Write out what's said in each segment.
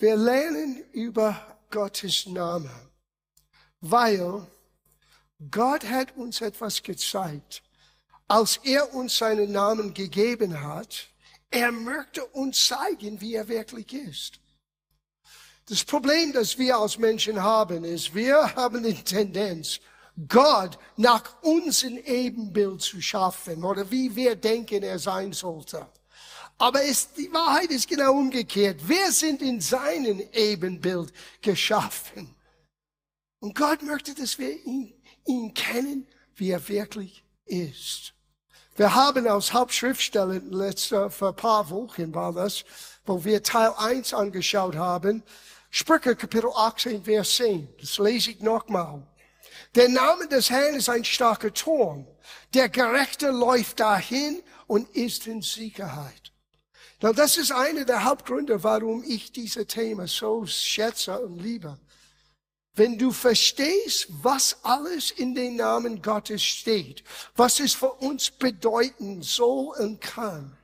Wir lernen über Gottes Name, weil Gott hat uns etwas gezeigt. Als er uns seinen Namen gegeben hat, er möchte uns zeigen, wie er wirklich ist. Das Problem, das wir als Menschen haben, ist, wir haben die Tendenz, Gott nach unserem Ebenbild zu schaffen oder wie wir denken, er sein sollte. Aber es, die Wahrheit ist genau umgekehrt. Wir sind in seinem Ebenbild geschaffen. Und Gott möchte, dass wir ihn, ihn kennen, wie er wirklich ist. Wir haben als Hauptschriftsteller letzte, vor ein paar Wochen war das, wo wir Teil 1 angeschaut haben, Sprüche Kapitel 18, Vers 10. Das lese ich nochmal. Der Name des Herrn ist ein starker Turm. Der Gerechte läuft dahin und ist in Sicherheit. Now, das ist einer der Hauptgründe, warum ich dieses Thema so schätze und liebe. Wenn du verstehst, was alles in den Namen Gottes steht, was es für uns bedeuten soll und kann,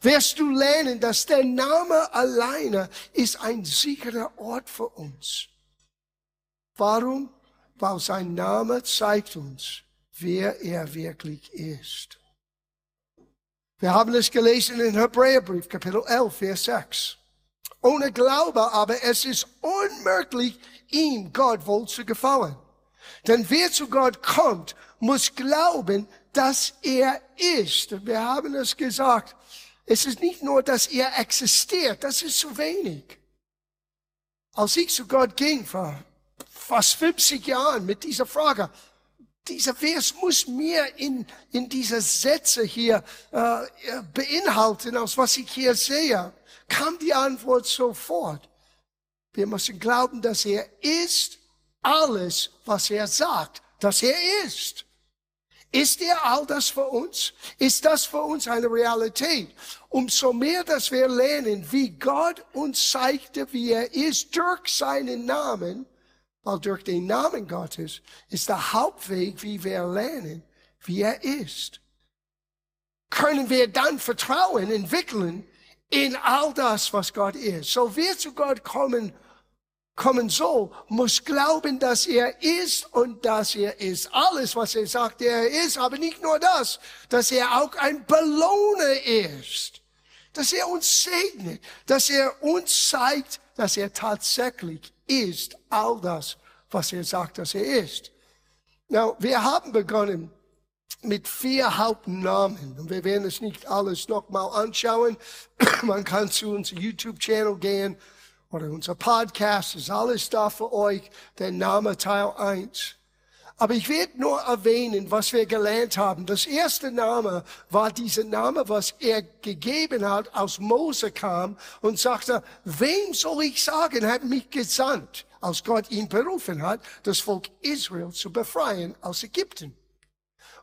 wirst du lernen, dass der Name alleine ist ein sicherer Ort für uns. Warum? Weil sein Name zeigt uns, wer er wirklich ist. Wir haben es gelesen in Hebräerbrief, Kapitel 11, Vers 6. Ohne Glaube aber es ist unmöglich, ihm Gott wohl zu gefallen. Denn wer zu Gott kommt, muss glauben, dass er ist. Wir haben es gesagt, es ist nicht nur, dass er existiert, das ist zu wenig. Als ich zu Gott ging vor fast 50 Jahren mit dieser Frage, dieser Vers muss mir in, in diese Sätze hier äh, beinhalten, aus was ich hier sehe, kam die Antwort sofort. Wir müssen glauben, dass er ist alles, was er sagt, dass er ist. Ist er all das für uns? Ist das für uns eine Realität? Umso mehr, dass wir lernen, wie Gott uns zeigte, wie er ist, durch seinen Namen, weil durch den Namen Gottes ist der Hauptweg, wie wir lernen, wie er ist. Können wir dann Vertrauen entwickeln in all das, was Gott ist. So wir zu Gott kommen kommen soll, muss glauben, dass er ist und dass er ist. Alles, was er sagt, er ist, aber nicht nur das, dass er auch ein Belohner ist. Dass er uns segnet, dass er uns zeigt, dass er tatsächlich ist, all das, was er sagt, dass er ist. Now, wir haben begonnen mit vier Hauptnamen. Und wir werden es nicht alles nochmal anschauen. Man kann zu unserem YouTube-Channel gehen oder unser Podcast ist alles da für euch, der Name Teil 1. Aber ich werde nur erwähnen, was wir gelernt haben. Das erste Name war dieser Name, was er gegeben hat, aus Mose kam und sagte, wem soll ich sagen, hat mich gesandt, als Gott ihn berufen hat, das Volk Israel zu befreien aus Ägypten.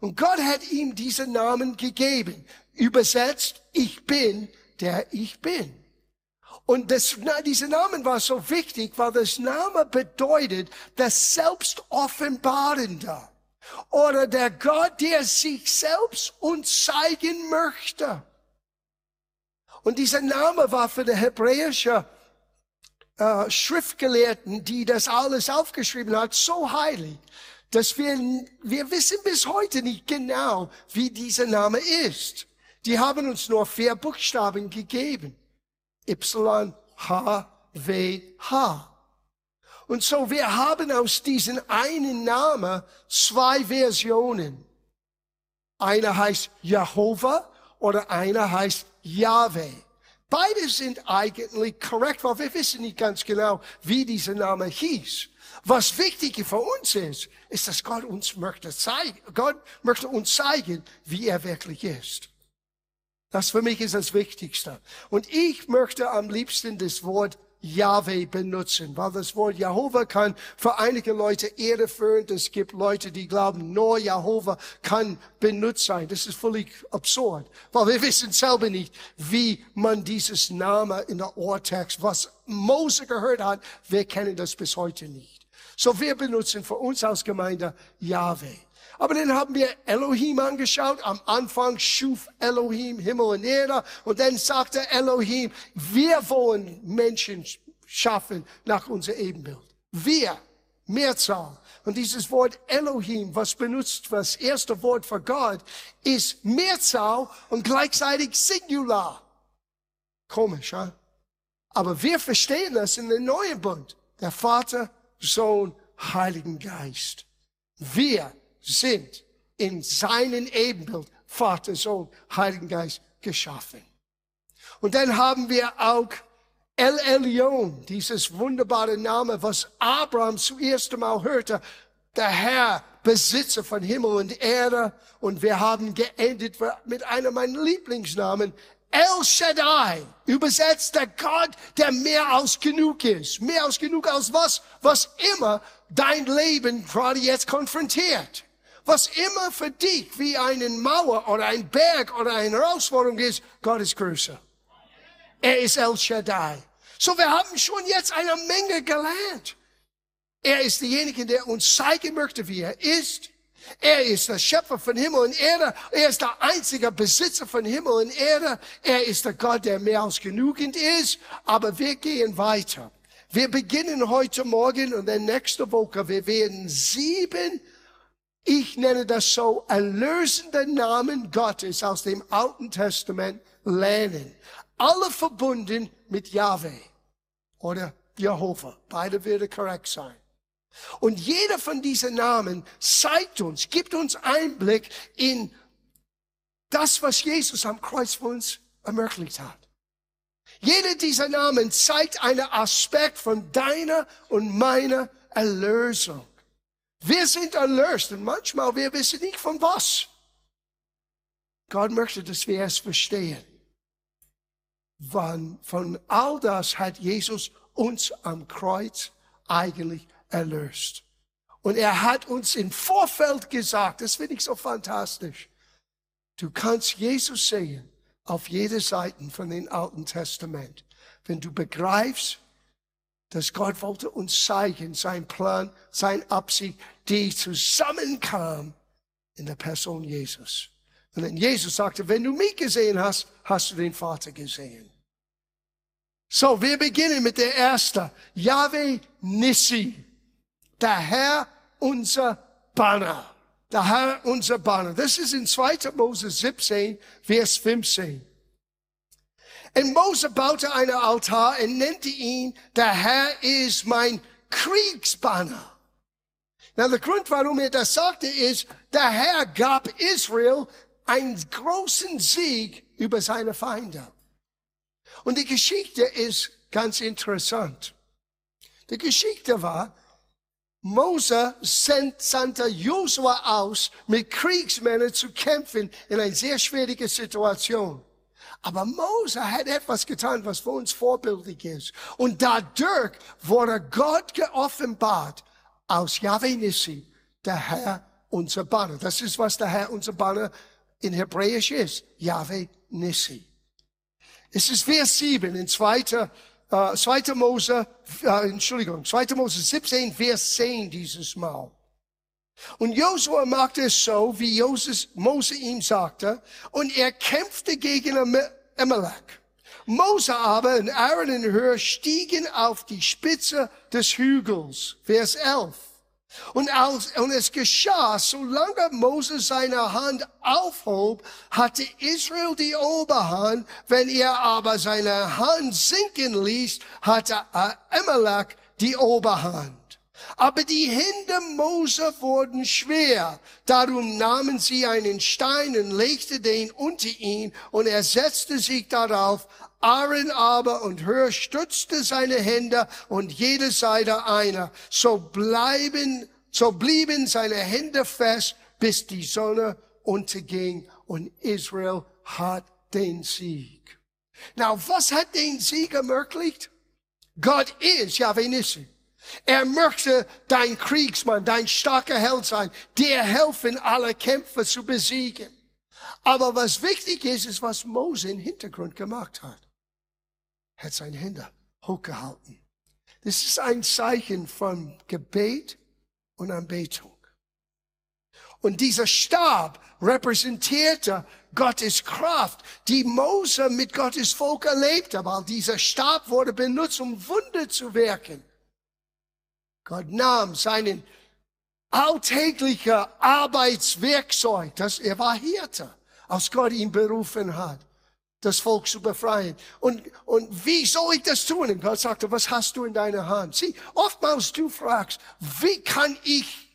Und Gott hat ihm diesen Namen gegeben. Übersetzt, ich bin, der ich bin. Und das, dieser Name war so wichtig, weil das Name bedeutet das Selbstoffenbarende oder der Gott, der sich selbst uns zeigen möchte. Und dieser Name war für die hebräische äh, Schriftgelehrten, die das alles aufgeschrieben hat, so heilig, dass wir, wir wissen bis heute nicht genau, wie dieser Name ist. Die haben uns nur vier Buchstaben gegeben. Y, H, W, H. Und so, wir haben aus diesem einen Namen zwei Versionen. Einer heißt Jehovah oder einer heißt Yahweh. Beide sind eigentlich korrekt, weil wir wissen nicht ganz genau, wie dieser Name hieß. Was wichtig für uns ist, ist, dass Gott uns möchte zeigen, Gott möchte uns zeigen, wie er wirklich ist. Das für mich ist das Wichtigste. Und ich möchte am liebsten das Wort Yahweh benutzen, weil das Wort Jehovah kann für einige Leute irreführend. Es gibt Leute, die glauben, nur Jehovah kann benutzt sein. Das ist völlig absurd, weil wir wissen selber nicht, wie man dieses Name in der Urtext, was Mose gehört hat, wir kennen das bis heute nicht. So wir benutzen für uns als Gemeinde Yahweh. Aber dann haben wir Elohim angeschaut. Am Anfang schuf Elohim Himmel und Erde. Und dann sagte Elohim, wir wollen Menschen schaffen nach unser Ebenbild. Wir, Mehrzahl. Und dieses Wort Elohim, was benutzt, was erste Wort für Gott, ist Mehrzahl und gleichzeitig Singular. Komisch, ja? Aber wir verstehen das in den neuen Bund. Der Vater, Sohn, Heiligen Geist. Wir sind in seinen Ebenbild, Vater, Sohn, Heiligen Geist, geschaffen. Und dann haben wir auch El Elyon, dieses wunderbare Name, was Abraham zuerst einmal hörte. Der Herr, Besitzer von Himmel und Erde. Und wir haben geendet mit einem meiner Lieblingsnamen, El Shaddai, übersetzt der Gott, der mehr als genug ist. Mehr als genug als was? Was immer dein Leben gerade jetzt konfrontiert. Was immer für dich wie eine Mauer oder ein Berg oder eine Herausforderung ist, Gott ist größer. Er ist El Shaddai. So, wir haben schon jetzt eine Menge gelernt. Er ist derjenige, der uns zeigen möchte, wie er ist. Er ist der Schöpfer von Himmel und Erde. Er ist der einzige Besitzer von Himmel und Erde. Er ist der Gott, der mehr als genügend ist. Aber wir gehen weiter. Wir beginnen heute Morgen und dann nächste Woche. Wir werden sieben, ich nenne das so, erlösende Namen Gottes aus dem Alten Testament lernen. Alle verbunden mit Yahweh oder Jehova. Beide würde korrekt sein. Und jeder von diesen Namen zeigt uns, gibt uns Einblick in das, was Jesus am Kreuz für uns ermöglicht hat. Jeder dieser Namen zeigt einen Aspekt von deiner und meiner Erlösung. Wir sind erlöst und manchmal wir wissen nicht von was. Gott möchte, dass wir es verstehen. Von, von all das hat Jesus uns am Kreuz eigentlich erlöst. Und er hat uns im Vorfeld gesagt, das finde ich so fantastisch, du kannst Jesus sehen auf jede Seite von dem Alten Testament. Wenn du begreifst, dass Gott wollte uns zeigen, sein Plan, sein Absicht, die zusammenkam in der Person Jesus. Und dann Jesus sagte, wenn du mich gesehen hast, hast du den Vater gesehen. So, wir beginnen mit der ersten. Yahweh Nissi. Der Herr unser Banner. Der Herr unser Banner. Das ist in 2. Mose 17, Vers 15. Und Mose baute einen Altar und nannte ihn, der Herr ist mein Kriegsbanner. Na, der Grund, warum er das sagte, ist, der Herr gab Israel einen großen Sieg über seine Feinde. Und die Geschichte ist ganz interessant. Die Geschichte war, Mose sandte Josua aus, mit Kriegsmännern zu kämpfen in einer sehr schwierigen Situation. Aber Mose hat etwas getan, was für uns vorbildlich ist. Und dadurch wurde Gott geoffenbart aus Yahweh Nissi, der Herr unser Banner. Das ist, was der Herr unser Banner in Hebräisch ist. Yahweh Nissi. Es ist Vers 7 in 2. Uh, 2. Mose, uh, Entschuldigung, 2. Mose 17, Vers 10 dieses Mal. Und Josua machte es so, wie Joses, Mose ihm sagte, und er kämpfte gegen Amalek. Mose aber und Aaron und Hör stiegen auf die Spitze des Hügels. Vers 11. Und, als, und es geschah, solange Moses seine Hand aufhob, hatte Israel die Oberhand. Wenn er aber seine Hand sinken ließ, hatte Amalek die Oberhand. Aber die Hände Mose wurden schwer. Darum nahmen sie einen Stein und legten den unter ihn und er setzte sich darauf. Aaron aber und Hör stützte seine Hände und jede Seite einer. So bleiben, so blieben seine Hände fest, bis die Sonne unterging und Israel hat den Sieg. Now, was hat den Sieg ermöglicht? Gott ist Yahweh Nissi. Er möchte dein Kriegsmann, dein starker Held sein, dir helfen, alle Kämpfe zu besiegen. Aber was wichtig ist, ist, was Mose im Hintergrund gemacht hat hat seine Hände hochgehalten. Das ist ein Zeichen von Gebet und Anbetung. Und dieser Stab repräsentierte Gottes Kraft, die Mose mit Gottes Volk erlebt hat, weil dieser Stab wurde benutzt, um Wunder zu wirken. Gott nahm seinen alltäglichen Arbeitswerkzeug, das er war Hirte, als Gott ihn berufen hat, das Volk zu befreien. Und, und wie soll ich das tun? Und Gott sagte, was hast du in deiner Hand? Sieh, oftmals du fragst, wie kann ich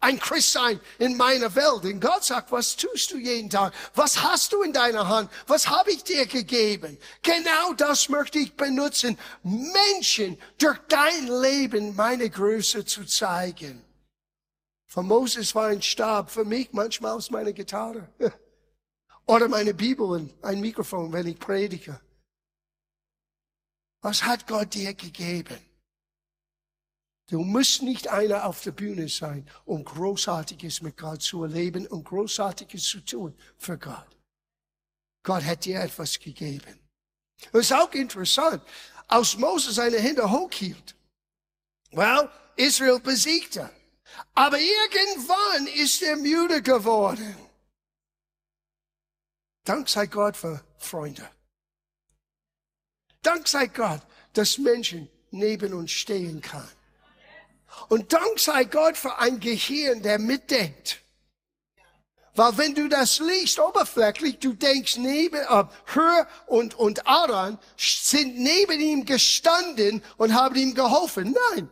ein Christ sein in meiner Welt. Und Gott sagt, was tust du jeden Tag? Was hast du in deiner Hand? Was habe ich dir gegeben? Genau das möchte ich benutzen, Menschen durch dein Leben meine Größe zu zeigen. Für Moses war ein Stab, für mich manchmal aus meiner Gitarre. Oder meine Bibel und ein Mikrofon, wenn ich predige. Was hat Gott dir gegeben? Du musst nicht einer auf der Bühne sein, um Großartiges mit Gott zu erleben und Großartiges zu tun für Gott. Gott hat dir etwas gegeben. Das ist auch interessant. Als Moses seine Hände hochhielt, well, Israel besiegte. Aber irgendwann ist er müde geworden. Dank sei Gott für Freunde. Dank sei Gott, dass Menschen neben uns stehen kann. Und Dank sei Gott für ein Gehirn, der mitdenkt. Weil wenn du das liest oberflächlich, du denkst neben, äh, Hör und, und Aaron sind neben ihm gestanden und haben ihm geholfen. Nein,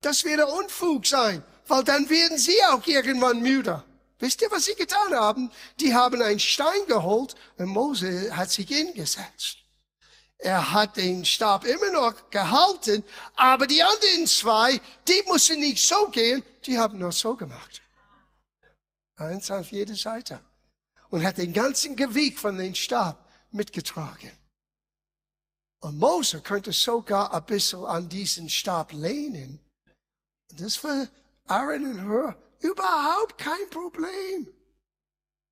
das würde Unfug sein, weil dann werden sie auch irgendwann müde. Wisst ihr, was sie getan haben? Die haben einen Stein geholt und Mose hat sich hingesetzt. Er hat den Stab immer noch gehalten, aber die anderen zwei, die mussten nicht so gehen, die haben nur so gemacht. Eins auf jede Seite. Und hat den ganzen Gewicht von dem Stab mitgetragen. Und Mose könnte sogar ein bisschen an diesen Stab lehnen. Das war Aaron und Hur überhaupt kein Problem.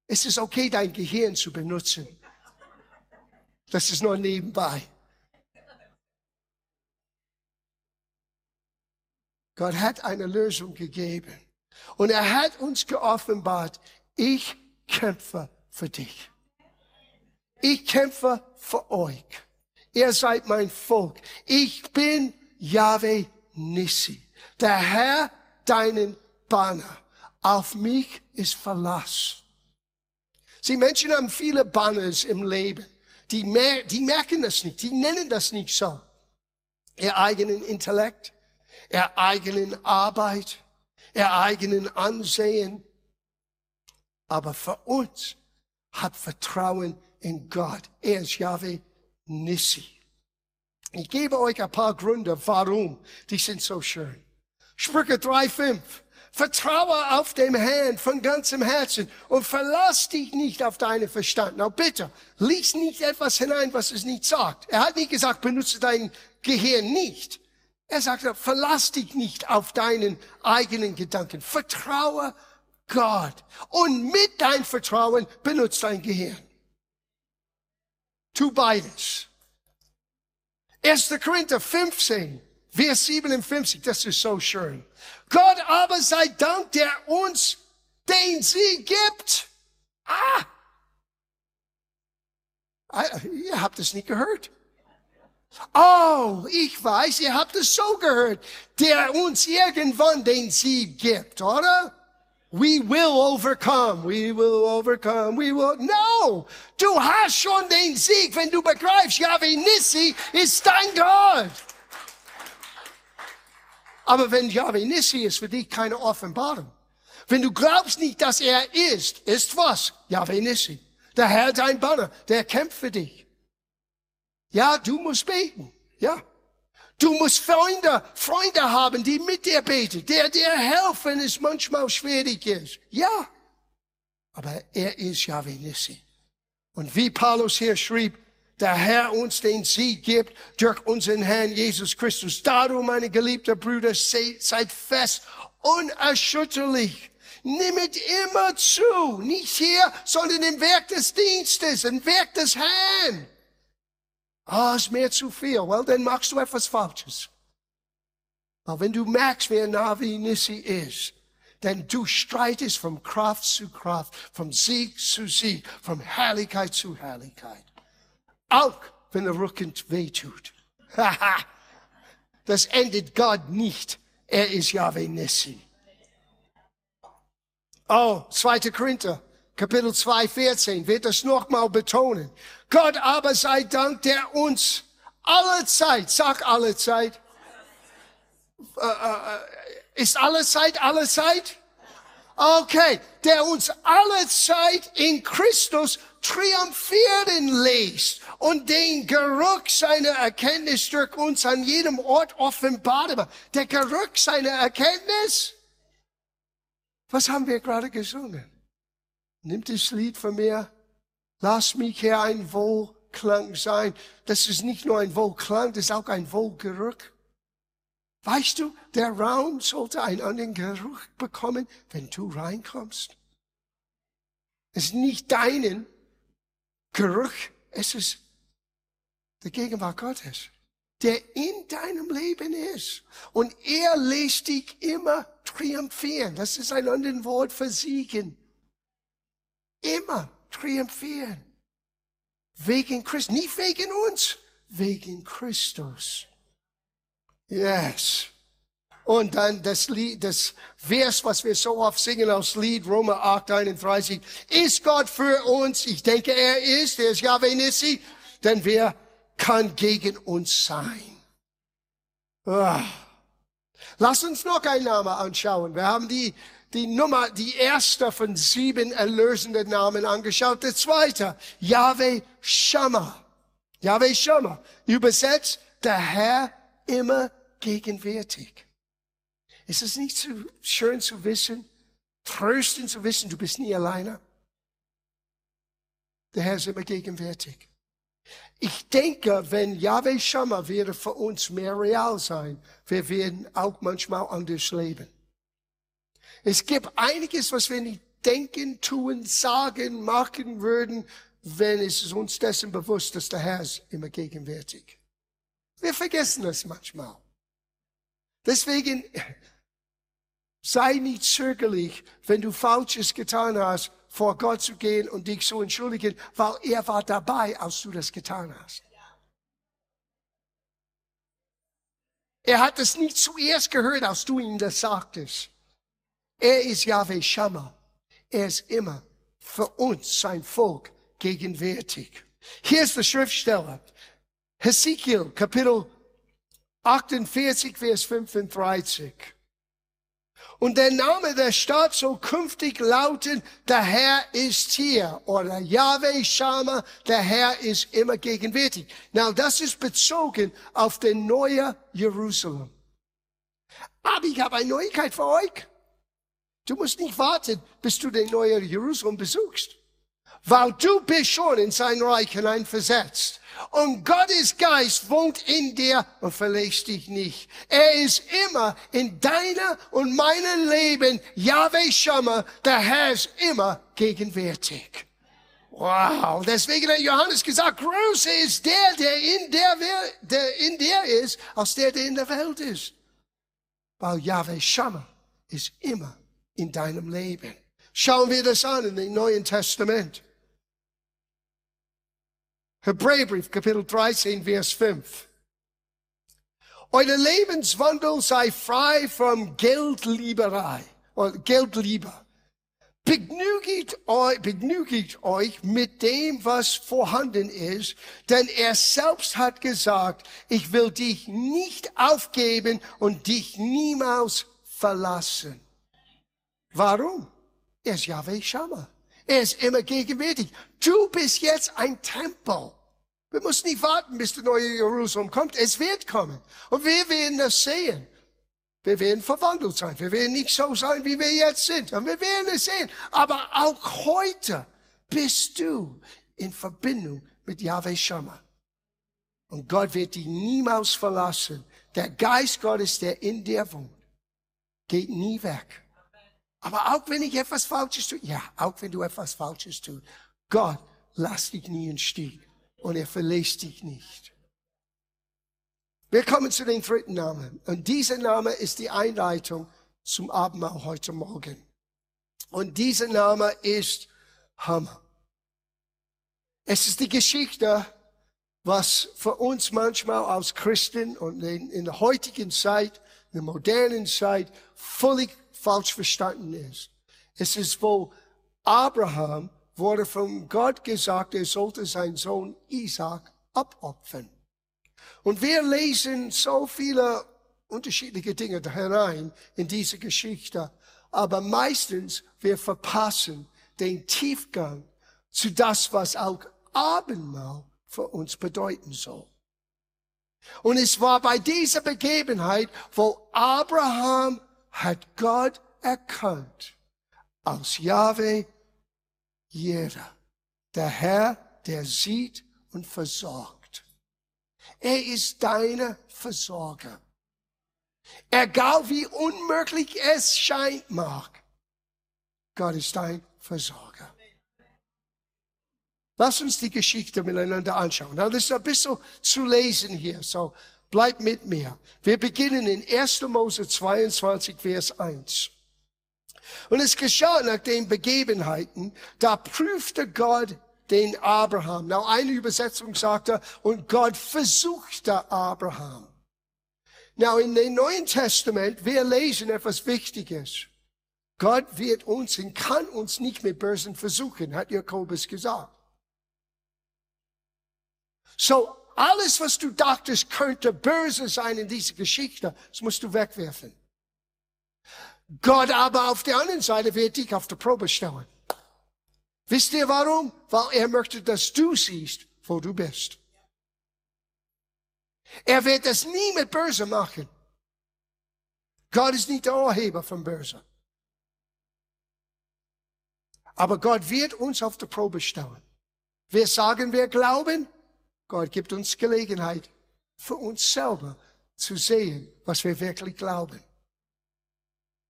Es ist okay, dein Gehirn zu benutzen. Das ist nur nebenbei. Gott hat eine Lösung gegeben. Und er hat uns geoffenbart, ich kämpfe für dich. Ich kämpfe für euch. Ihr seid mein Volk. Ich bin Yahweh Nissi. Der Herr deinen Banner. Auf mich ist Verlass. Sie Menschen haben viele Banners im Leben. Die, mer die merken das nicht, die nennen das nicht so. Ihr eigenen Intellekt, ihr eigenen Arbeit, ihr eigenen Ansehen. Aber für uns hat Vertrauen in Gott. Er ist Yahweh Nissi. Ich gebe euch ein paar Gründe, warum. Die sind so schön. Sprüche 3,5. Vertraue auf dem Herrn von ganzem Herzen und verlass dich nicht auf deinen Verstand. Na bitte, lies nicht etwas hinein, was es nicht sagt. Er hat nicht gesagt, benutze dein Gehirn nicht. Er sagt, verlass dich nicht auf deinen eigenen Gedanken. Vertraue Gott. Und mit deinem Vertrauen benutze dein Gehirn. Tu beides. 1. Korinther 15, Vers 57, das ist so schön. Gott aber sei Dank, der uns den Sieg gibt. Ah! ah! Ihr habt es nicht gehört. Oh, ich weiß, ihr habt es so gehört, der uns irgendwann den Sieg gibt, oder? We will overcome, we will overcome, we will. No! Du hast schon den Sieg, wenn du begreifst, Yahweh Nissi ist dein Gott. Aber wenn Yahweh Nissi ist für dich keine Offenbarung, wenn du glaubst nicht, dass er ist, ist was? Yahweh Nissi. Der Herr dein Banner, der kämpft für dich. Ja, du musst beten. Ja. Du musst Freunde, Freunde haben, die mit dir beten, der dir helfen, wenn es manchmal schwierig ist. Ja. Aber er ist Yahweh Nissi. Und wie Paulus hier schrieb, der Herr uns den Sieg gibt durch unseren Herrn Jesus Christus. Darum, meine geliebten Brüder, seid fest, unerschütterlich. Nimmt immer zu, nicht hier, sondern im Werk des Dienstes, im Werk des Herrn. Ah, ist mir zu viel. Well, dann machst du etwas Falsches. Aber wenn du merkst, wer Navi Nissi ist, Denn du streitest von Kraft zu Kraft, vom Sieg zu Sieg, von Herrlichkeit zu Herrlichkeit. Auch wenn der Rücken wehtut. das endet Gott nicht. Er ist Yahweh Nissi. Oh, 2. Korinther, Kapitel 2, 14, wird das nochmal betonen. Gott aber sei Dank, der uns alle Zeit, sag alle Zeit, äh, äh, ist alle Zeit, alle Zeit? Okay, der uns alle Zeit in Christus triumphieren lässt und den Geruch seiner Erkenntnis durch uns an jedem Ort offenbart. Der Geruch seiner Erkenntnis? Was haben wir gerade gesungen? Nimmt das Lied von mir. Lass mich hier ein Wohlklang sein. Das ist nicht nur ein Wohlklang, das ist auch ein Wohlgeruch. Weißt du, der Raum sollte einen anderen Geruch bekommen, wenn du reinkommst. Es ist nicht deinen Geruch, es ist der Gegenwart Gottes, der in deinem Leben ist. Und er lässt dich immer triumphieren. Das ist ein anderes Wort für siegen. Immer triumphieren. Wegen Christus, nicht wegen uns, wegen Christus. Yes. Und dann das Lied, das Vers, was wir so oft singen aus Lied, Roma 8, 31. Ist Gott für uns? Ich denke, er ist. Er ist Yahweh Nissi. Denn wer kann gegen uns sein? Ah. Lass uns noch einen Namen anschauen. Wir haben die, die Nummer, die erste von sieben erlösenden Namen angeschaut. Der zweite, Yahweh Shammah. Yahweh Shammah. Übersetzt, der Herr immer gegenwärtig. Ist es nicht so schön zu wissen, tröstend zu wissen, du bist nie alleine? Der Herr ist immer gegenwärtig. Ich denke, wenn Yahweh Shammah wäre für uns mehr real sein, wir werden auch manchmal anders leben. Es gibt einiges, was wir nicht denken, tun, sagen, machen würden, wenn es uns dessen bewusst, dass der Herr ist immer gegenwärtig. Wir vergessen das manchmal. Deswegen sei nicht zögerlich, wenn du Falsches getan hast, vor Gott zu gehen und dich zu entschuldigen, weil er war dabei, als du das getan hast. Er hat es nicht zuerst gehört, als du ihm das sagtest. Er ist Yahweh Shammah. Er ist immer für uns, sein Volk, gegenwärtig. Hier ist der Schriftsteller. Hesekiel, Kapitel 48, Vers 35. Und der Name der Stadt soll künftig lauten, der Herr ist hier. Oder Yahweh Shama, der Herr ist immer gegenwärtig. Now, das ist bezogen auf den neue Jerusalem. Aber ich habe eine Neuigkeit für euch. Du musst nicht warten, bis du den neuen Jerusalem besuchst. Weil du bist schon in sein Reich hineinversetzt. Und Gottes Geist wohnt in dir und verlässt dich nicht. Er ist immer in deiner und meinem Leben, Yahweh Shammah, der Herr ist immer gegenwärtig. Wow, deswegen hat Johannes gesagt, größer ist der, der in der, der in der ist, als der, der in der Welt ist. Weil Yahweh Shammah ist immer in deinem Leben. Schauen wir das an in dem Neuen Testament. Hebräerbrief, Kapitel 13, Vers 5. Euer Lebenswandel sei frei von Geldlieberei oder Geldlieber. Begnügt euch, begnügt euch mit dem, was vorhanden ist, denn er selbst hat gesagt, ich will dich nicht aufgeben und dich niemals verlassen. Warum? Er ist Yahweh Shammah. Er ist immer gegenwärtig. Du bist jetzt ein Tempel. Wir müssen nicht warten, bis der neue Jerusalem kommt. Es wird kommen. Und wir werden das sehen. Wir werden verwandelt sein. Wir werden nicht so sein, wie wir jetzt sind. Und wir werden es sehen. Aber auch heute bist du in Verbindung mit Yahweh Shammah. Und Gott wird dich niemals verlassen. Der Geist Gottes, der in dir wohnt, geht nie weg. Aber auch wenn ich etwas Falsches tue, ja, auch wenn du etwas Falsches tust, Gott lass dich nie in Stich und er verlässt dich nicht. Wir kommen zu dem dritten Namen. Und dieser Name ist die Einleitung zum Abendmahl heute Morgen. Und dieser Name ist Hammer. Es ist die Geschichte, was für uns manchmal als Christen und in, in der heutigen Zeit, in der modernen Zeit, völlig falsch verstanden ist. Es ist, wo Abraham wurde von Gott gesagt, er sollte seinen Sohn Isaac abopfern. Und wir lesen so viele unterschiedliche Dinge herein in diese Geschichte, aber meistens wir verpassen den Tiefgang zu das, was auch Abendmahl für uns bedeuten soll. Und es war bei dieser Begebenheit, wo Abraham hat Gott erkannt als Yahweh jeder. Der Herr, der sieht und versorgt. Er ist deine Versorger. Egal wie unmöglich es scheint mag, Gott ist dein Versorger. Lass uns die Geschichte miteinander anschauen. Das ist ein bisschen zu lesen hier, so bleib mit mir. Wir beginnen in 1. Mose 22, Vers 1. Und es geschah nach den Begebenheiten, da prüfte Gott den Abraham. Now, eine Übersetzung sagte, und Gott versuchte Abraham. Now, in dem Neuen Testament, wir lesen etwas Wichtiges. Gott wird uns und kann uns nicht mit Bösen versuchen, hat Jakobus gesagt. So, alles, was du dachtest, könnte böse sein in dieser Geschichte, das musst du wegwerfen. Gott aber auf der anderen Seite wird dich auf die Probe stellen. Wisst ihr warum? Weil er möchte, dass du siehst, wo du bist. Er wird es nie mit Böse machen. Gott ist nicht der Urheber von Böse. Aber Gott wird uns auf die Probe stellen. Wir sagen, wir glauben, Gott gibt uns Gelegenheit, für uns selber zu sehen, was wir wirklich glauben.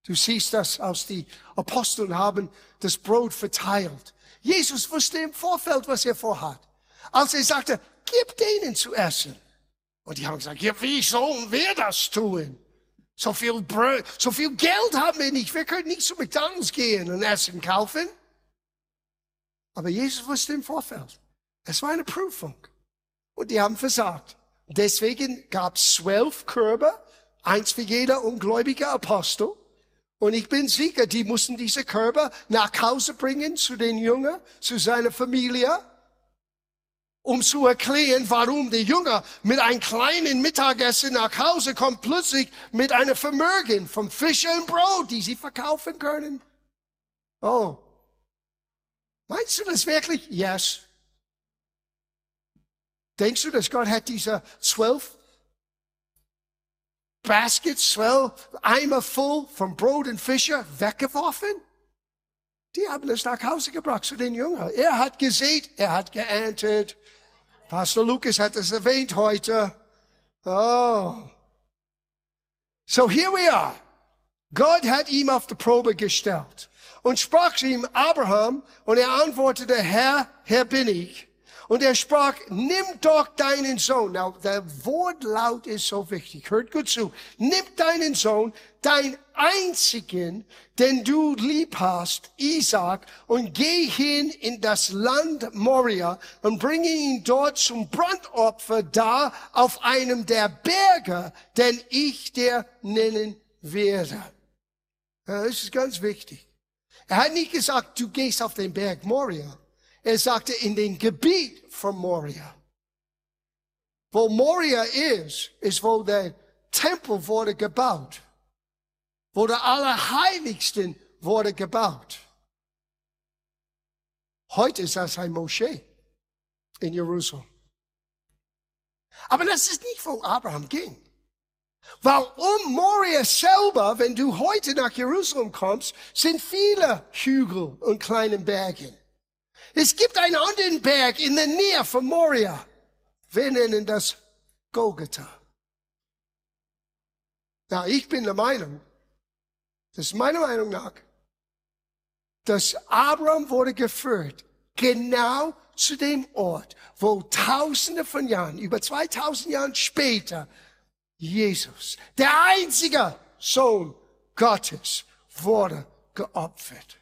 Du siehst das, als die Aposteln haben das Brot verteilt. Jesus wusste im Vorfeld, was er vorhat. Als er sagte, gib denen zu essen. Und die haben gesagt, ja, wie sollen wir das tun? So viel Brot, so viel Geld haben wir nicht. Wir können nicht zu McDonalds gehen und Essen kaufen. Aber Jesus wusste im Vorfeld. Es war eine Prüfung. Und die haben versagt. Deswegen gab es zwölf Körbe, eins für jeder ungläubige Apostel. Und ich bin sicher, die mussten diese Körbe nach Hause bringen zu den Jüngern, zu seiner Familie, um zu erklären, warum der Jünger mit einem kleinen Mittagessen nach Hause kommt, plötzlich mit einem Vermögen vom Fisch und Brot, die sie verkaufen können. Oh. Meinst du das wirklich? Yes. Denkst du, dass Gott hat diese zwölf Baskets, zwölf Eimer voll von Brot und Fische weggeworfen? Die haben es nach Hause gebracht zu den Jüngern. Er hat gesät, er hat geerntet. Pastor Lukas hat es erwähnt heute. Oh. So here we are. Gott hat ihm auf die Probe gestellt und sprach zu ihm Abraham und er antwortete, Herr, Herr bin ich. Und er sprach, nimm doch deinen Sohn. Now, der Wortlaut ist so wichtig. Hört gut zu. Nimm deinen Sohn, dein einzigen, den du lieb hast, Isaac, und geh hin in das Land Moria und bringe ihn dort zum Brandopfer da auf einem der Berge, den ich dir nennen werde. Das ist ganz wichtig. Er hat nicht gesagt, du gehst auf den Berg Moria. Er sagte, in den Gebiet von Moria. Wo Moria ist, ist wo der Tempel wurde gebaut. Wo der Allerheiligsten wurde gebaut. Heute ist das ein Moschee in Jerusalem. Aber das ist nicht, wo Abraham ging. Weil um Moria selber, wenn du heute nach Jerusalem kommst, sind viele Hügel und kleine Berge. Es gibt einen anderen Berg in der Nähe von Moria. Wir nennen das Golgatha. Ja, ich bin der Meinung, das ist meiner Meinung nach, dass Abraham wurde geführt genau zu dem Ort, wo Tausende von Jahren, über 2000 Jahren später, Jesus, der einzige Sohn Gottes wurde geopfert.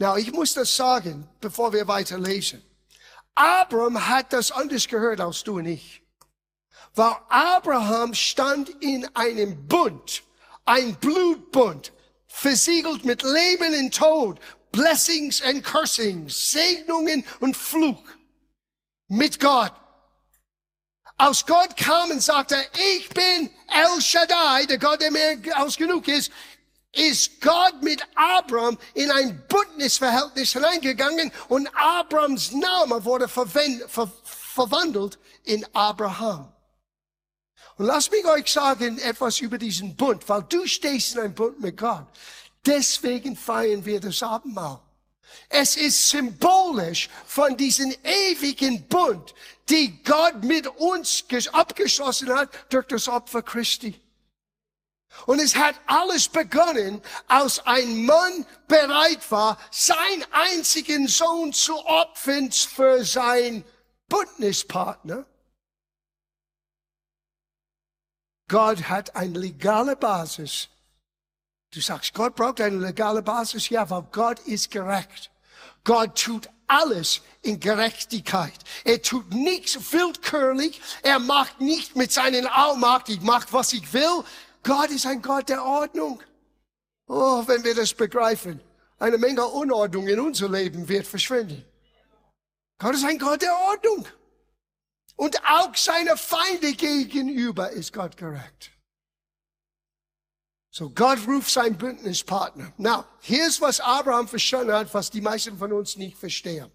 Na, ich muss das sagen, bevor wir weiterlesen. Abraham hat das anders gehört als du und ich. Weil Abraham stand in einem Bund, ein Blutbund, versiegelt mit Leben und Tod, Blessings and Cursings, Segnungen und Fluch mit Gott. Aus Gott kam und sagte, ich bin El Shaddai, der Gott, der mehr aus genug ist, ist Gott mit Abraham in ein Bündnisverhältnis hineingegangen und Abrahams Name wurde ver verwandelt in Abraham. Und lasst mich euch sagen etwas über diesen Bund, weil du stehst in einem Bund mit Gott. Deswegen feiern wir das Abendmahl. Es ist symbolisch von diesem ewigen Bund, die Gott mit uns abgeschlossen hat durch das Opfer Christi. Und es hat alles begonnen, als ein Mann bereit war, seinen einzigen Sohn zu opfern für seinen Bündnispartner. Gott hat eine legale Basis. Du sagst, Gott braucht eine legale Basis. Ja, weil Gott ist gerecht. Gott tut alles in Gerechtigkeit. Er tut nichts willkürlich. Er macht nicht mit seinen Allmacht, ich mach, was ich will. Gott ist ein Gott der Ordnung. Oh, wenn wir das begreifen, eine Menge Unordnung in unser Leben wird verschwinden. Gott ist ein Gott der Ordnung. Und auch seine Feinde gegenüber ist Gott gerecht. So Gott ruft seinen Bündnispartner. Now, here's was Abraham verstanden hat, was die meisten von uns nicht verstehen.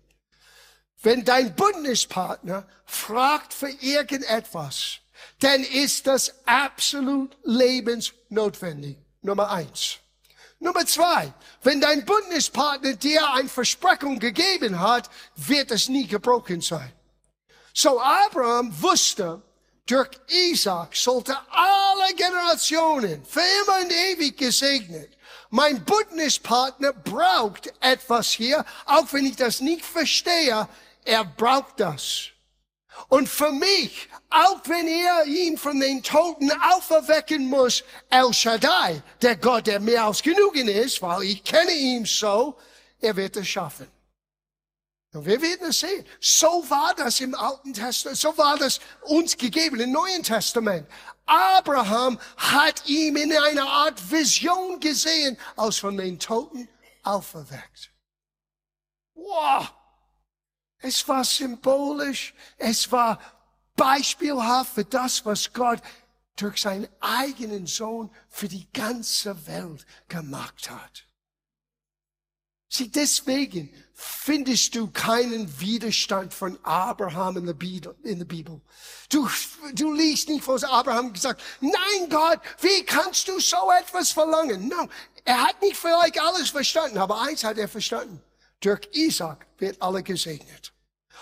Wenn dein Bündnispartner fragt für irgendetwas, dann ist das absolut lebensnotwendig. Nummer eins. Nummer zwei, wenn dein Bündnispartner dir ein Versprechung gegeben hat, wird es nie gebrochen sein. So Abraham wusste, durch Isaac sollte alle Generationen für immer und ewig gesegnet. Mein Bündnispartner braucht etwas hier, auch wenn ich das nicht verstehe, er braucht das. Und für mich, auch wenn er ihn von den Toten auferwecken muss, El Shaddai, der Gott, der mehr als genug ist, weil ich kenne ihn so, er wird es schaffen. Und wir werden es sehen. So war das im Alten Testament, so war das uns gegeben im Neuen Testament. Abraham hat ihn in einer Art Vision gesehen, als von den Toten auferweckt. Wow! Es war symbolisch, es war beispielhaft für das, was Gott durch seinen eigenen Sohn für die ganze Welt gemacht hat. Sieh, deswegen findest du keinen Widerstand von Abraham in der Bibel. Du, du liest nicht, was Abraham gesagt, nein Gott, wie kannst du so etwas verlangen? No, er hat nicht vielleicht alles verstanden, aber eins hat er verstanden. Durch Isaac wird alle gesegnet.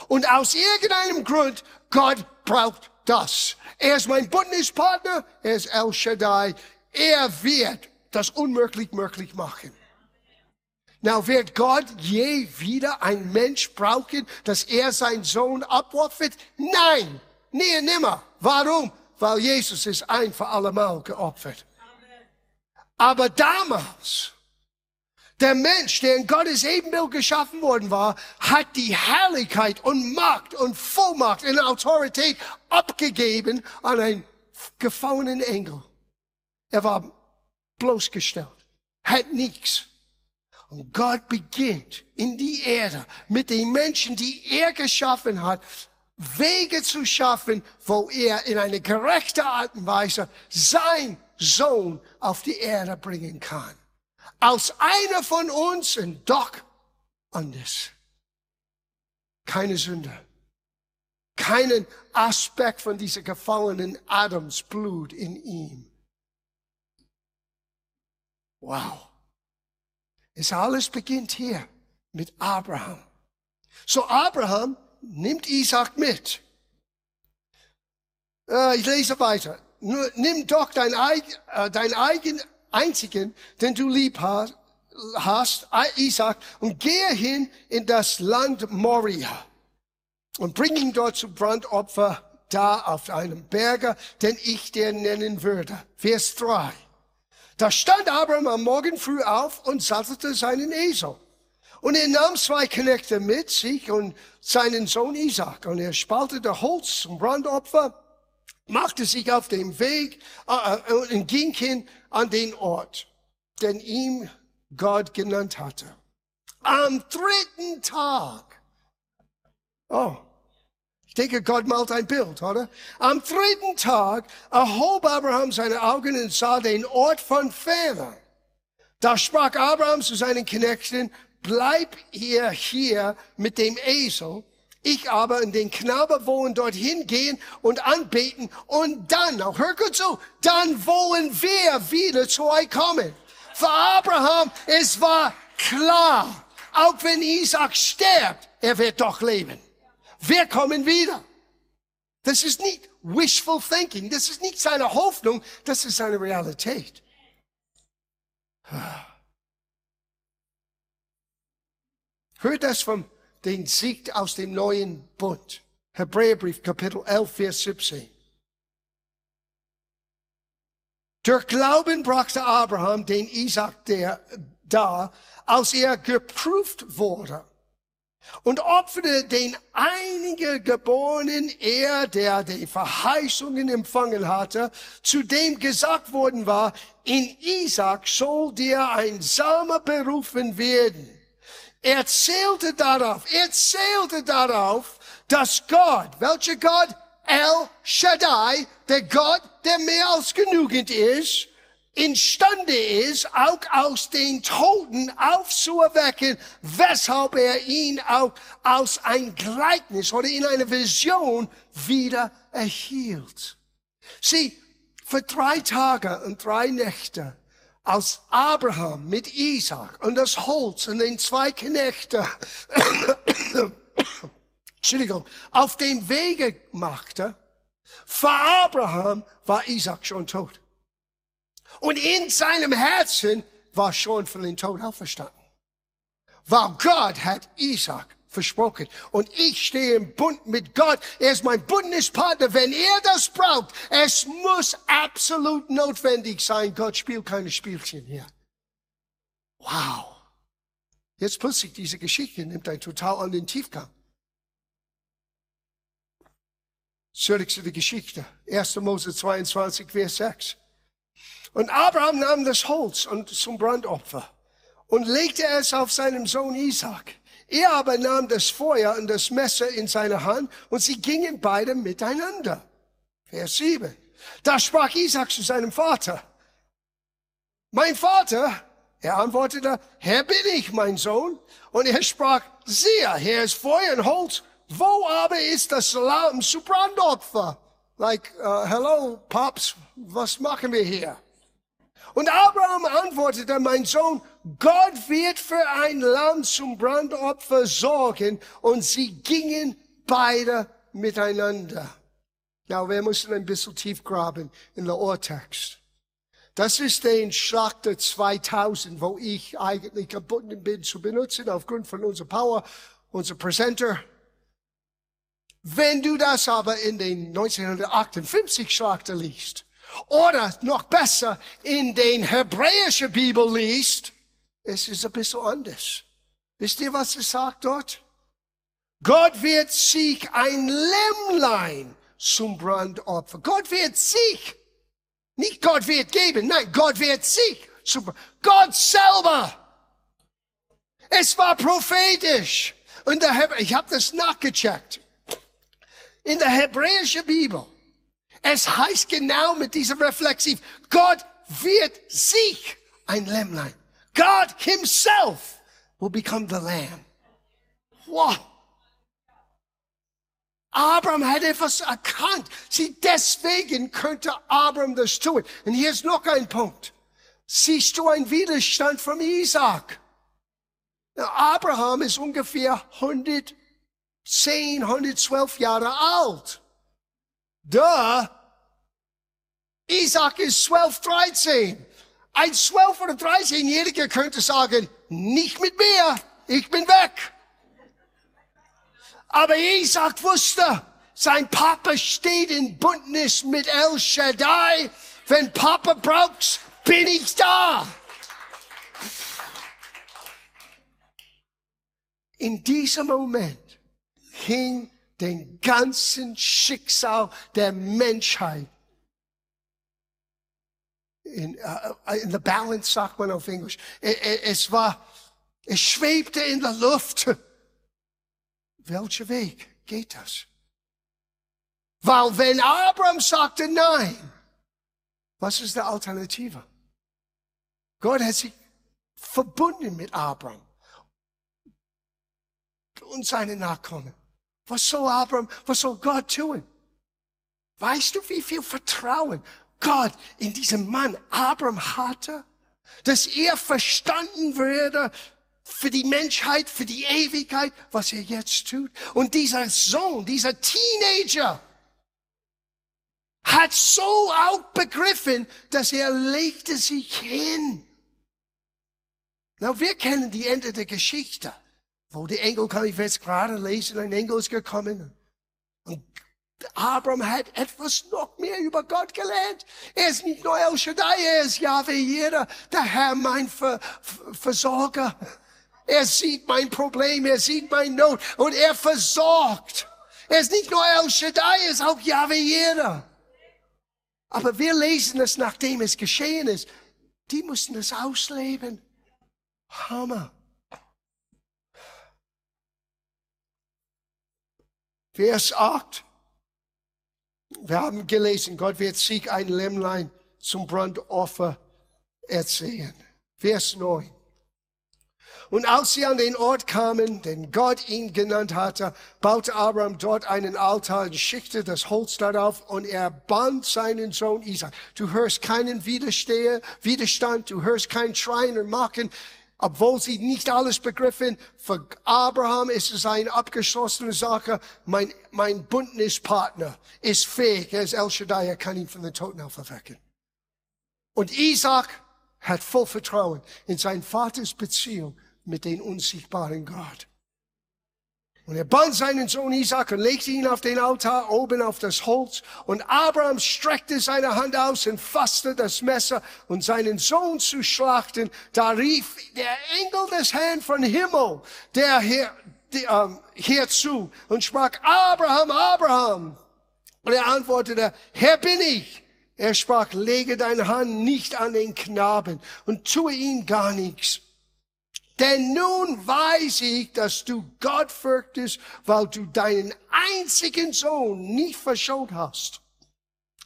Und aus irgendeinem Grund, Gott braucht das. Er ist mein Bündnispartner, er ist El Shaddai. Er wird das unmöglich möglich machen. Now, wird Gott je wieder ein Mensch brauchen, dass er seinen Sohn abopfert? Nein, nie nimmer. Warum? Weil Jesus ist ein für allemal geopfert. Aber damals, der Mensch, der in Gottes Ebenbild geschaffen worden war, hat die Herrlichkeit und Macht und Vollmacht und Autorität abgegeben an einen gefallenen Engel. Er war bloßgestellt, hat nichts. Und Gott beginnt in die Erde mit den Menschen, die er geschaffen hat, Wege zu schaffen, wo er in eine gerechte Art und Weise sein Sohn auf die Erde bringen kann als einer von uns und doch anders. Keine Sünde. Keinen Aspekt von dieser gefallenen Adams Blut in ihm. Wow. Es alles beginnt hier mit Abraham. So Abraham nimmt Isaac mit. Äh, ich lese weiter. Nimm doch dein, äh, dein eigen einzigen, den du lieb hast, Isaac, und gehe hin in das Land Moria und bring ihn dort zu Brandopfer da auf einem Berge, den ich dir nennen würde. Vers 3. Da stand Abraham am Morgen früh auf und sattelte seinen Esel. Und er nahm zwei Knechte mit sich und seinen Sohn Isaac. Und er spaltete Holz zum Brandopfer, machte sich auf den Weg äh, äh und ging hin an den Ort, den ihm Gott genannt hatte. Am dritten Tag. Oh, ich denke, Gott malt ein Bild, oder? Am dritten Tag erhob Abraham seine Augen und sah den Ort von ferne. Da sprach Abraham zu seinen Knechten, bleib ihr hier mit dem Esel, ich aber in den Knabe wollen dorthin gehen und anbeten und dann, auch hör gut zu, dann wollen wir wieder zu euch kommen. Für Abraham, es war klar, auch wenn Isaac stirbt, er wird doch leben. Wir kommen wieder. Das ist nicht wishful thinking. Das ist nicht seine Hoffnung. Das ist seine Realität. Hört das vom den Sieg aus dem neuen Bund. Hebräerbrief Kapitel 11, Vers 17. Durch Glauben brachte Abraham den Isaac der, da, als er geprüft wurde und opferte den einigen Geborenen er, der die Verheißungen empfangen hatte, zu dem gesagt worden war, in Isaac soll dir ein Same berufen werden. Er zählte darauf, er zählte darauf, dass Gott, welcher Gott? El Shaddai, der Gott, der mehr als genügend ist, imstande ist, auch aus den Toten aufzuerwecken, weshalb er ihn auch aus ein Gleichnis oder in einer Vision wieder erhielt. Sieh, für drei Tage und drei Nächte, als Abraham mit Isaac und das Holz und den zwei Knechte, Entschuldigung, auf den Wege machte, für Abraham war Isaac schon tot. Und in seinem Herzen war schon von den Tod auferstanden. Weil Gott hat Isaac versprochen. Und ich stehe im Bund mit Gott. Er ist mein Bündnispartner. Wenn er das braucht, es muss absolut notwendig sein. Gott spielt keine Spielchen hier. Wow. Jetzt plötzlich diese Geschichte nimmt einen total anderen Tiefgang. Zurück zu der Geschichte. 1. Mose 22, Vers 6. Und Abraham nahm das Holz und zum Brandopfer und legte es auf seinem Sohn Isaac. Er aber nahm das Feuer und das Messer in seine Hand und sie gingen beide miteinander. Vers 7. Da sprach Isaac zu seinem Vater. Mein Vater, er antwortete, Herr bin ich, mein Sohn. Und er sprach, siehe, hier ist Feuer und Holz. Wo aber ist das Lamm zu Brandopfer? Like, uh, hello, Pops, was machen wir hier? Und Abraham antwortete, mein Sohn, Gott wird für ein Lamm zum Brandopfer sorgen. Und sie gingen beide miteinander. Ja, wir müssen ein bisschen tief graben in der Urtext. Das ist den Schlachter 2000, wo ich eigentlich gebunden bin zu benutzen aufgrund von unserer Power, unser Presenter. Wenn du das aber in den 1958 Schlachter liest, oder noch besser in den hebräischen Bibel liest, es ist ein bisschen anders. Wisst ihr, was es sagt dort? Gott wird sich ein Lämmlein zum Brandopfer. Gott wird sich, nicht Gott wird geben, nein, Gott wird sich zum Gott selber. Es war prophetisch. Und ich habe das nachgecheckt. In der hebräischen Bibel es heißt genau mit diesem Reflexiv, Gott wird sich ein Lämmlein. God himself will become the lamb. Wow. Abraham hat etwas erkannt. Sie, deswegen könnte Abraham das tun. Und hier ist noch ein Punkt. Siehst du einen Widerstand von Isaac? Abraham ist ungefähr 110, 112 Jahre alt. Da, Isaac ist 12, 13. Ein 12 oder 13-Jähriger könnte sagen, nicht mit mir, ich bin weg. Aber Isaac wusste, sein Papa steht in Bündnis mit El Shaddai. Wenn Papa braucht, bin ich da. In diesem Moment hing den ganzen Schicksal der Menschheit in, uh, in the balance sagt man auf Englisch. Es war, es schwebte in der Luft. Welcher Weg geht das? Weil wenn Abraham sagte nein, was ist die Alternative? Gott hat sich verbunden mit Abraham und seine Nachkommen. Was soll Abraham, was soll Gott tun? Weißt du, wie viel Vertrauen Gott in diesem Mann Abraham hatte? Dass er verstanden würde für die Menschheit, für die Ewigkeit, was er jetzt tut. Und dieser Sohn, dieser Teenager, hat so auch begriffen, dass er legte sich hin. Na, wir kennen die Ende der Geschichte. Wo die Engel kam, ich es gerade lesen, ein Engel ist gekommen. Und Abraham hat etwas noch mehr über Gott gelernt. Er ist nicht nur El Shaddai, er ist Yahweh jeder, der Herr mein Ver Versorger. Er sieht mein Problem, er sieht mein Not und er versorgt. Er ist nicht nur El Shaddai, er ist auch Yahweh jeder. Aber wir lesen es, nachdem es geschehen ist. Die mussten es ausleben. Hammer. Vers 8. Wir haben gelesen, Gott wird sich ein Lämmlein zum Brandopfer erzählen. Vers 9. Und als sie an den Ort kamen, den Gott ihn genannt hatte, baute Abraham dort einen Altar und schickte das Holz darauf und er band seinen Sohn Isaac. Du hörst keinen Widerstand, du hörst kein Schreien und Machen obwohl sie nicht alles begriffen, für Abraham ist es eine abgeschlossene Sache. Mein, mein Bündnispartner ist fähig, er ist El Shaddai, er kann ihn von den Toten auferwecken. Und Isaac hat voll Vertrauen in sein Vaters Beziehung mit dem unsichtbaren Gott. Und er band seinen Sohn Isaac und legte ihn auf den Altar oben auf das Holz. Und Abraham streckte seine Hand aus und fasste das Messer, um seinen Sohn zu schlachten. Da rief der Engel des Herrn von Himmel, der hier, die, ähm, hierzu und sprach, Abraham, Abraham. Und er antwortete, Herr bin ich. Er sprach, lege deine Hand nicht an den Knaben und tue ihm gar nichts. Denn nun weiß ich, dass du Gott fürchtest, weil du deinen einzigen Sohn nicht verschont hast.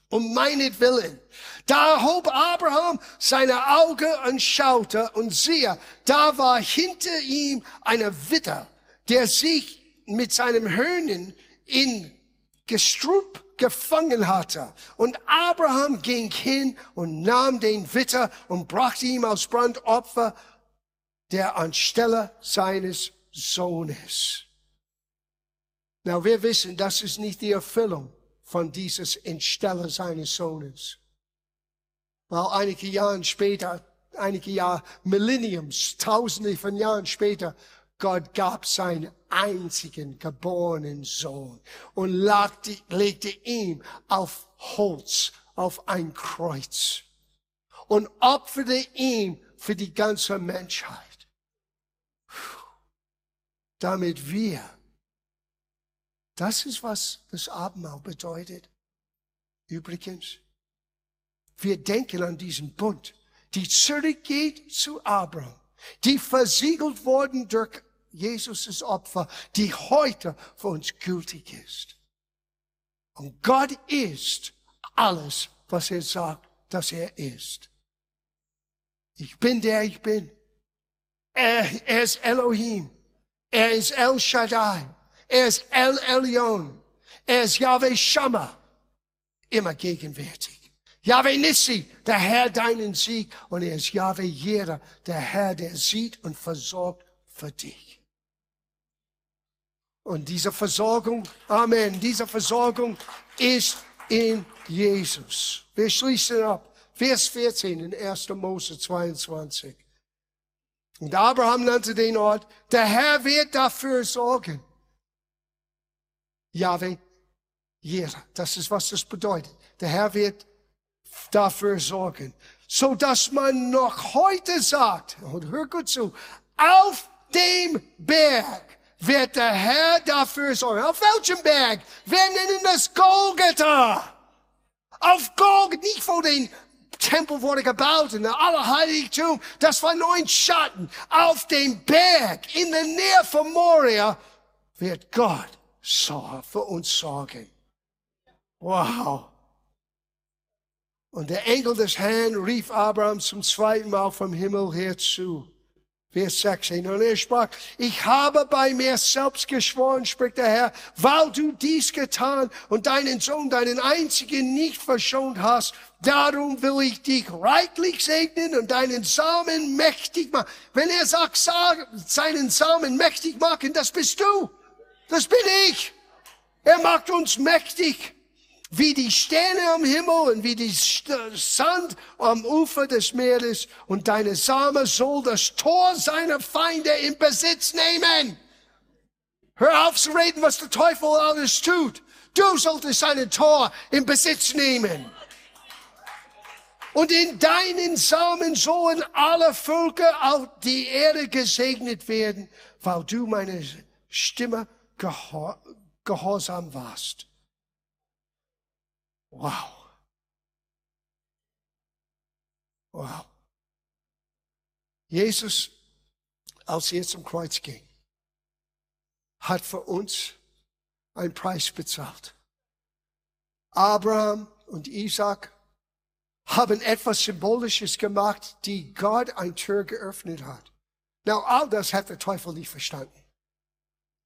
Um meinetwillen. Da hob Abraham seine Augen und schaute und siehe, da war hinter ihm eine Witter, der sich mit seinem Hörnen in Gestrüpp gefangen hatte. Und Abraham ging hin und nahm den Witter und brachte ihm aus Brandopfer der anstelle seines Sohnes. Na, wir wissen, das ist nicht die Erfüllung von dieses Entstelle seines Sohnes. Weil einige Jahre später, einige Jahre, Millenniums, tausende von Jahren später, Gott gab seinen einzigen geborenen Sohn und legte, legte ihm auf Holz, auf ein Kreuz und opferte ihn für die ganze Menschheit damit wir, das ist, was das Abendmahl bedeutet. Übrigens, wir denken an diesen Bund, die zurückgeht zu Abraham, die versiegelt worden durch Jesus' Opfer, die heute für uns gültig ist. Und Gott ist alles, was er sagt, dass er ist. Ich bin der ich bin. Er, er ist Elohim. Er ist El Shaddai. Er ist El Elyon. Er ist Yahweh Shammah. Immer gegenwärtig. Yahweh Nissi, der Herr deinen Sieg. Und er ist Yahweh Jeder, der Herr, der sieht und versorgt für dich. Und diese Versorgung, Amen, diese Versorgung ist in Jesus. Wir schließen ab. Vers 14 in 1. Mose 22. Und Abraham nannte den Ort, der Herr wird dafür sorgen. Yahweh, jeder. Das ist, was das bedeutet. Der Herr wird dafür sorgen. so dass man noch heute sagt, und hör gut zu, auf dem Berg wird der Herr dafür sorgen. Auf welchem Berg? Wir nennen das Golgatha. Auf Golgatha, nicht wo den Tempel wurde gebaut in der Allerheiligtum. Das war nur ein Schatten. Auf dem Berg in der Nähe von Moria wird Gott für uns sorgen. Wow. Und der Engel des Herrn rief Abraham zum zweiten Mal vom Himmel her zu. Vers 16. Und er sprach, ich habe bei mir selbst geschworen, spricht der Herr, weil du dies getan und deinen Sohn, deinen einzigen nicht verschont hast, darum will ich dich reichlich segnen und deinen Samen mächtig machen. Wenn er sagt, seinen Samen mächtig machen, das bist du. Das bin ich. Er macht uns mächtig wie die Sterne am Himmel und wie die Sand am Ufer des Meeres und deine Same soll das Tor seiner Feinde in Besitz nehmen. Hör auf zu reden, was der Teufel alles tut. Du solltest seine Tor in Besitz nehmen. Und in deinen Samen sollen alle Völker auf die Erde gesegnet werden, weil du meine Stimme gehorsam warst. Wow. Wow. Jesus, als er zum Kreuz ging, hat für uns einen Preis bezahlt. Abraham und Isaac haben etwas Symbolisches gemacht, die Gott ein Tür geöffnet hat. Now, all das hat der Teufel nicht verstanden.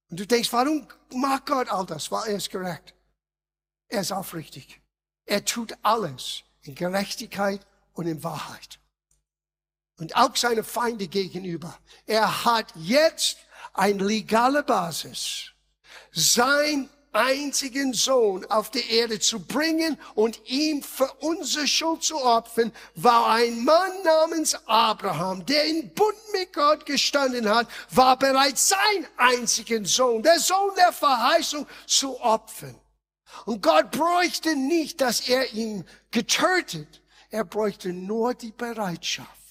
Und du denkst, warum mag Gott all das? Weil er ist gerecht. Er ist aufrichtig. Er tut alles in Gerechtigkeit und in Wahrheit. Und auch seine Feinde gegenüber. Er hat jetzt eine legale Basis, sein einzigen Sohn auf die Erde zu bringen und ihm für unsere Schuld zu opfern, war ein Mann namens Abraham, der in Bund mit Gott gestanden hat, war bereit, sein einzigen Sohn, der Sohn der Verheißung, zu opfern. Und Gott bräuchte nicht, dass er ihn getötet. Er bräuchte nur die Bereitschaft.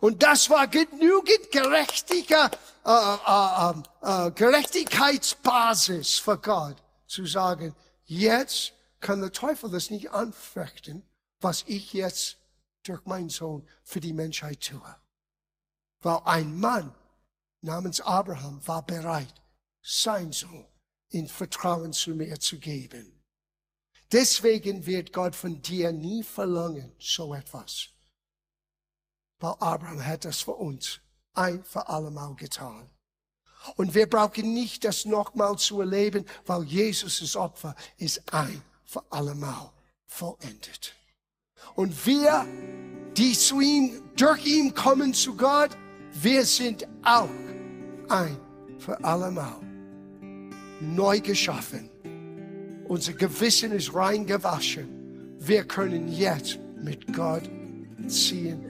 Und das war genügend gerechtiger, äh, äh, äh, äh, Gerechtigkeitsbasis für Gott, zu sagen, jetzt kann der Teufel das nicht anfechten, was ich jetzt durch meinen Sohn für die Menschheit tue. Weil ein Mann namens Abraham war bereit, sein Sohn in Vertrauen zu mir zu geben. Deswegen wird Gott von dir nie verlangen, so etwas. Weil Abraham hat das für uns ein für allemal getan. Und wir brauchen nicht das nochmal zu erleben, weil Jesus' Opfer ist ein für allemal vollendet. Und wir, die zu ihm, durch ihn kommen zu Gott, wir sind auch ein für allemal neu geschaffen. Unser Gewissen ist rein gewaschen. Wir können jetzt mit Gott ziehen